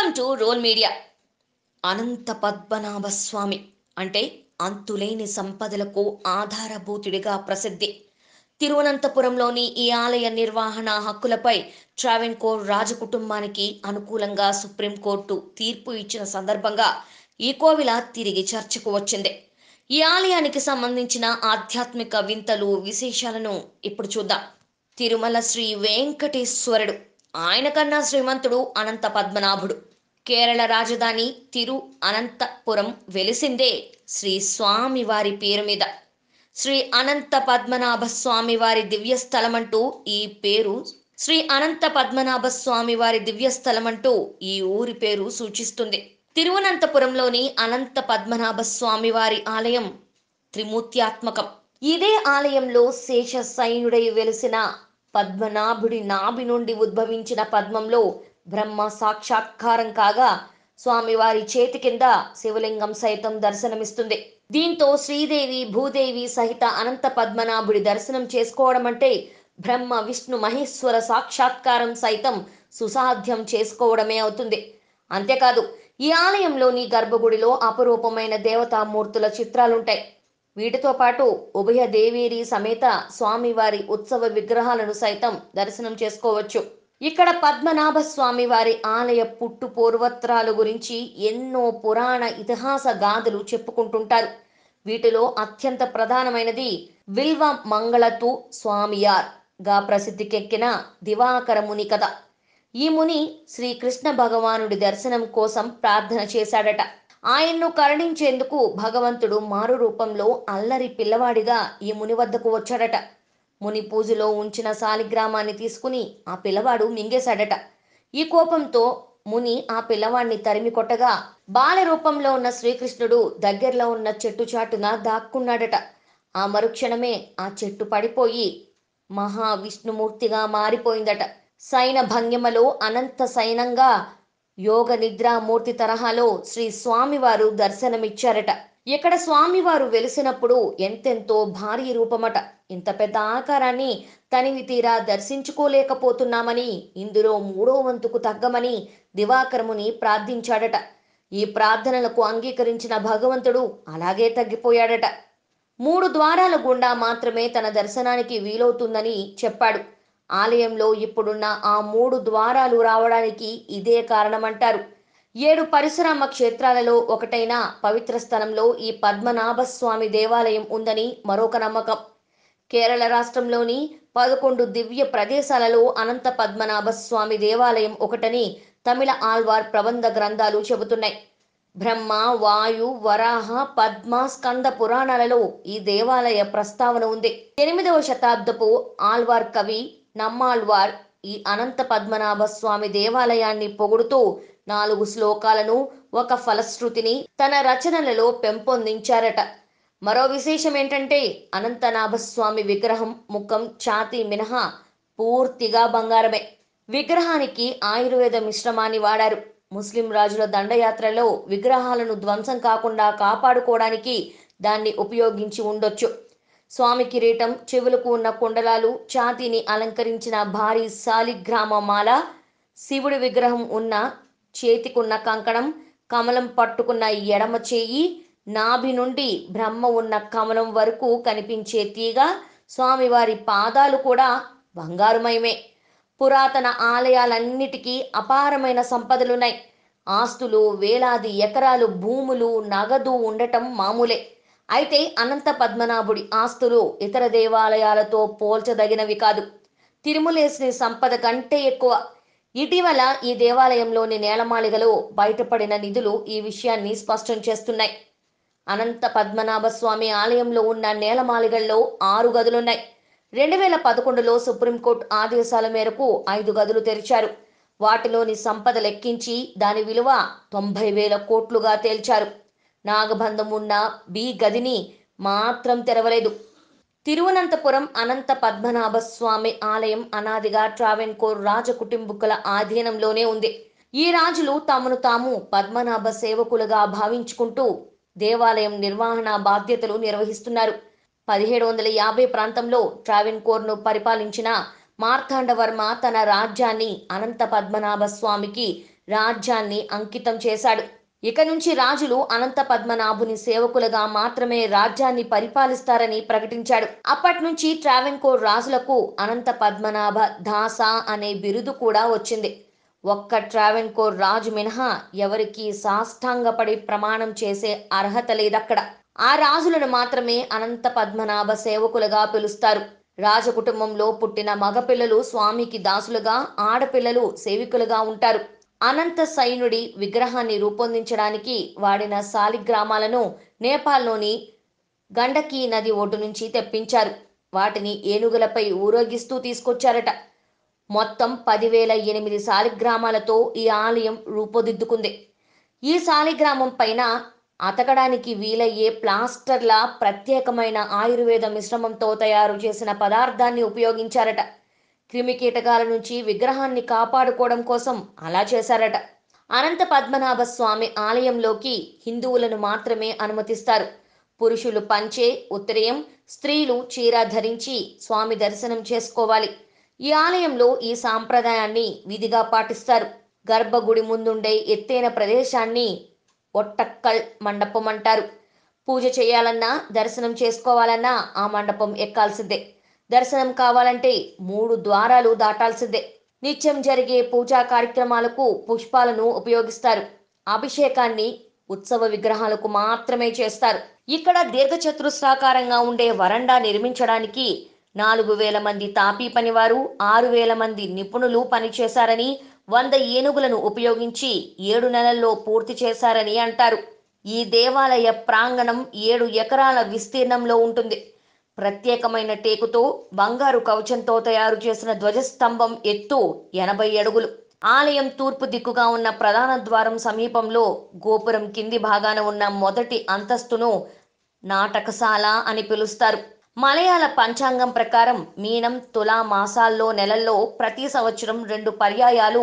Welcome to role media Anantha Padmanabha Swamy అంటే అంతులేని సంపదలకు ఆధారభూతుడిగా ప్రసిద్ధి. తిరువనంతపురంలోని ఈ ఆలయ నిర్వహణ హక్కులపై ట్రావెన్కోర్ రాజకుటుంబానికి అనుకూలంగా సుప్రీంకోర్టు తీర్పు ఇచ్చిన సందర్భంగా ఈ కోవిల తిరిగి చర్చకు వచ్చింది. ఈ ఆలయానికి సంబంధించిన ఆధ్యాత్మిక వింతలు విశేషాలను ఇప్పుడు చూద్దాం. తిరుమల శ్రీ వెంకటేశ్వరుడు ఆయన కన్నా శ్రీమంతుడు అనంత పద్మనాభుడు. కేరళ రాజధాని తిరు అనంతపురం వెలిసిందే శ్రీ స్వామి వారి పేరు మీద. శ్రీ అనంత పద్మనాభ స్వామి వారి దివ్యస్థలం అంటూ ఈ పేరు శ్రీ అనంత పద్మనాభ స్వామి వారి దివ్యస్థలం అంటూ ఈ ఊరి పేరు సూచిస్తుంది. తిరువనంతపురంలోని అనంత పద్మనాభ స్వామి వారి ఆలయం త్రిమూర్త్యాత్మకం. ఇదే ఆలయంలో శేష సైనుడై వెలిసిన పద్మనాభుడి నాభి నుండి ఉద్భవించిన పద్మంలో బ్రహ్మ సాక్షాత్కారం కాగా స్వామివారి చేతి కింద శివలింగం సైతం దర్శనమిస్తుంది. దీంతో శ్రీదేవి భూదేవి సహిత అనంత పద్మనాభుడి దర్శనం చేసుకోవడం అంటే బ్రహ్మ విష్ణు మహేశ్వర సాక్షాత్కారం సైతం సుసాధ్యం చేసుకోవడమే అవుతుంది. అంతేకాదు ఈ ఆలయంలోని గర్భగుడిలో అపరూపమైన దేవతామూర్తుల చిత్రాలుంటాయి. వీటితో పాటు ఉభయ దేవేరి సమేత స్వామివారి ఉత్సవ విగ్రహాలను సైతం దర్శనం చేసుకోవచ్చు. ఇక్కడ పద్మనాభ స్వామి వారి ఆలయ పుట్టు పూర్వత్రాలు గురించి ఎన్నో పురాణ ఇతిహాస గాథలు చెప్పుకుంటుంటారు. వీటిలో అత్యంత ప్రధానమైనది విల్వ మంగళతు స్వామియార్గా ప్రసిద్ధికెక్కిన దివాకర ముని కథ. ఈ ముని శ్రీకృష్ణ భగవానుడి దర్శనం కోసం ప్రార్థన చేశాడట. ఆయన్ను కరుణించేందుకు భగవంతుడు మారు రూపంలో అల్లరి పిల్లవాడిగా ఈ ముని వద్దకు వచ్చాడట. ముని పూజలో ఉంచిన శాలిగ్రామాన్ని తీసుకుని ఆ పిల్లవాడు మింగేశాడట. ఈ కోపంతో ముని ఆ పిల్లవాడిని తరిమి కొట్టగా బాల రూపంలో ఉన్న శ్రీకృష్ణుడు దగ్గరలో ఉన్న చెట్టు చాటున దాక్కున్నాడట. ఆ మరుక్షణమే ఆ చెట్టు పడిపోయి మహావిష్ణుమూర్తిగా మారిపోయిందట. సైన భంగిమలో అనంత సైనంగా యోగ నిద్రామూర్తి తరహాలో శ్రీ స్వామివారు దర్శనమిచ్చారట. ఇక్కడ స్వామివారు వెలిసినప్పుడు ఎంతెంతో భారీ రూపమట. ఇంత పెద్ద ఆకారాన్ని తనివి తీరా దర్శించుకోలేకపోతున్నామని ఇందులో మూడో వంతుకు తగ్గమని దివాకరముని ప్రార్థించాడట. ఈ ప్రార్థనలకు అంగీకరించిన భగవంతుడు అలాగే తగ్గిపోయాడట. మూడు ద్వారాల గుండా మాత్రమే తన దర్శనానికి వీలవుతుందని చెప్పాడు. ఆలయంలో ఇప్పుడున్న ఆ మూడు ద్వారాలు రావడానికి ఇదే కారణమంటారు. ఏడు పరిశ్రమ క్షేత్రాలలో ఒకటైన పవిత్ర స్థలంలో ఈ పద్మనాభ స్వామి దేవాలయం ఉందని మరొక నమ్మకం. కేరళ రాష్ట్రంలోని పదకొండు దివ్య ప్రదేశాలలో అనంత పద్మనాభ స్వామి దేవాలయం ఒకటని తమిళ ఆల్వార్ ప్రబంధ గ్రంథాలు చెబుతున్నాయి. బ్రహ్మ వాయు వరాహ పద్మ స్కంద పురాణాలలో ఈ దేవాలయ ప్రస్తావన ఉంది. ఎనిమిదవ శతాబ్దపు ఆల్వార్ కవి నమ్మాల్వార్ ఈ అనంత పద్మనాభ స్వామి దేవాలయాన్ని పొగుడుతూ నాలుగు శ్లోకాలను ఒక ఫలశ్రుతిని తన రచనలలో పెంపొందించారట. మరో విశేషం ఏంటంటే అనంతనాభ స్వామి విగ్రహం ముఖం ఛాతీ మినహా పూర్తిగా బంగారమే. విగ్రహానికి ఆయుర్వేద మిశ్రమాన్ని వాడారు. ముస్లిం రాజుల దండయాత్రలో విగ్రహాలను ధ్వంసం కాకుండా కాపాడుకోవడానికి దాన్ని ఉపయోగించి ఉండొచ్చు. స్వామి కిరీటం చెవులకు ఉన్న కుండలాలు ఛాతీని అలంకరించిన భారీ శాలిగ్రామ మాల శివుడి విగ్రహం ఉన్న చేతికున్న కంకణం కమలం పట్టుకున్న ఎడమ చేయి నాభి నుండి బ్రహ్మ ఉన్న కమలం వరకు కనిపించే తీగ స్వామివారి పాదాలు కూడా బంగారుమయమే. పురాతన ఆలయాలన్నిటికీ అపారమైన సంపదలున్నాయి. ఆస్తులు వేలాది ఎకరాలు భూములు నగదు ఉండటం మామూలే. అయితే అనంత పద్మనాభుడి ఆస్తులు ఇతర దేవాలయాలతో పోల్చదగినవి కాదు. తిరుమలేసిన సంపద కంటే ఎక్కువ. ఇటీవల ఈ దేవాలయంలోని నేలమాళిగలో బయటపడిన నిధులు ఈ విషయాన్ని స్పష్టం చేస్తున్నాయి. అనంత పద్మనాభ స్వామి ఆలయంలో ఉన్న నేలమాలిగల్లో ఆరు గదులున్నాయి. రెండు వేల పదకొండులో సుప్రీంకోర్టు ఆదేశాల మేరకు ఐదు గదులు తెరిచారు. వాటిలోని సంపద లెక్కించి దాని విలువ తొంభై వేల కోట్లుగా తేల్చారు. నాగబంధం ఉన్న బి గదిని మాత్రం తెరవలేదు. తిరువనంతపురం అనంత పద్మనాభ స్వామి ఆలయం అనాదిగా ట్రావెన్కోర్ రాజకుటుంబకుల ఆధీనంలోనే ఉంది. ఈ రాజులు తమను తాము పద్మనాభ సేవకులుగా భావించుకుంటూ దేవాలయం నిర్వహణ బాధ్యతలు నిర్వహిస్తున్నారు. పదిహేడు వందల యాభై ప్రాంతంలో ట్రావెన్కోర్ను పరిపాలించిన మార్తాండవర్మ తన రాజ్యాన్ని అనంత పద్మనాభ స్వామికి రాజ్యాన్ని అంకితం చేశాడు. ఇక నుంచి రాజులు అనంత పద్మనాభుని సేవకులుగా మాత్రమే రాజ్యాన్ని పరిపాలిస్తారని ప్రకటించాడు. అప్పటి నుంచి ట్రావెన్కోర్ రాజులకు అనంత పద్మనాభ దాస అనే బిరుదు కూడా వచ్చింది. ఒక్క ట్రావెన్కోర్ రాజు మినహా ఎవరికి సాష్టాంగపడి ప్రమాణం చేసే అర్హత లేదక్కడ. ఆ రాజులను మాత్రమే అనంత పద్మనాభ సేవకులుగా పిలుస్తారు. రాజకుటుంబంలో పుట్టిన మగపిల్లలు స్వామికి దాసులుగా ఆడపిల్లలు సేవికులుగా ఉంటారు. అనంత సైనుడి విగ్రహాన్ని రూపొందించడానికి వాడిన శాలిగ్రామాలను నేపాల్లోని గండకీ నది ఒడ్డు నుంచి తెప్పించారు. వాటిని ఏనుగులపై ఊరేగిస్తూ తీసుకొచ్చారట. మొత్తం పదివేల ఎనిమిది శాలిగ్రామాలతో ఈ ఆలయం రూపుదిద్దుకుంది. ఈ శాలిగ్రామం పైన అతకడానికి వీలయ్యే ప్లాస్టర్ల ప్రత్యేకమైన ఆయుర్వేద మిశ్రమంతో తయారు చేసిన పదార్థాన్ని ఉపయోగించారట. క్రిమికీటకాల నుంచి విగ్రహాన్ని కాపాడుకోవడం కోసం అలా చేశారట. అనంత పద్మనాభ స్వామి ఆలయంలోకి హిందువులను మాత్రమే అనుమతిస్తారు. పురుషులు పంచే ఉత్తరీయం స్త్రీలు చీర ధరించి స్వామి దర్శనం చేసుకోవాలి. ఈ ఆలయంలో ఈ సాంప్రదాయాన్ని విధిగా పాటిస్తారు. గర్భగుడి ముందుండే ఎత్తైన ప్రదేశాన్ని ఒట్టక్కల్ మండపం అంటారు. పూజ చేయాలన్నా దర్శనం చేసుకోవాలన్నా ఆ మండపం ఎక్కాల్సిందే. దర్శనం కావాలంటే మూడు ద్వారాలు దాటాల్సిందే. నిత్యం జరిగే పూజా కార్యక్రమాలకు పుష్పాలను ఉపయోగిస్తారు. అభిషేకాన్ని ఉత్సవ విగ్రహాలకు మాత్రమే చేస్తారు. ఇక్కడ దీర్ఘచతురస్రాకారంగా ఉండే వరండా నిర్మించడానికి నాలుగు వేల మంది తాపీ పనివారు ఆరు వేల మంది నిపుణులు పనిచేశారని వంద ఏనుగులను ఉపయోగించి ఏడు నెలల్లో పూర్తి చేశారని అంటారు. ఈ దేవాలయ ప్రాంగణం ఏడు ఎకరాల విస్తీర్ణంలో ఉంటుంది. ప్రత్యేకమైన టేకుతో బంగారు కవచంతో తయారు చేసిన ధ్వజస్తంభం ఎత్తు ఎనభై అడుగులు. ఆలయం తూర్పు దిక్కుగా ఉన్న ప్రధాన ద్వారం సమీపంలో గోపురం కింది భాగాన ఉన్న మొదటి అంతస్తును నాటకశాల అని పిలుస్తారు. మలయాళ పంచాంగం ప్రకారం మీనం తులా మాసాల్లో నెలల్లో ప్రతి సంవత్సరం రెండు పర్యాయాలు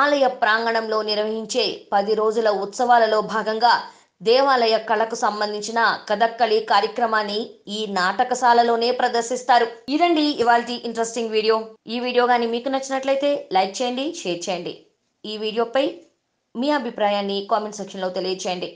ఆలయ ప్రాంగణంలో నిర్వహించే పది రోజుల ఉత్సవాలలో భాగంగా దేవాలయ కళకు సంబంధించిన కథక్కళి కార్యక్రమాన్ని ఈ నాటకశాలలోనే ప్రదర్శిస్తారు. ఇదండి ఇవాళ ఇంట్రెస్టింగ్ వీడియో ఈ వీడియో కానీ మీకు నచ్చినట్లయితే లైక్ చేయండి షేర్ చేయండి. ఈ వీడియోపై మీ అభిప్రాయాన్ని కామెంట్ సెక్షన్లో తెలియచేయండి.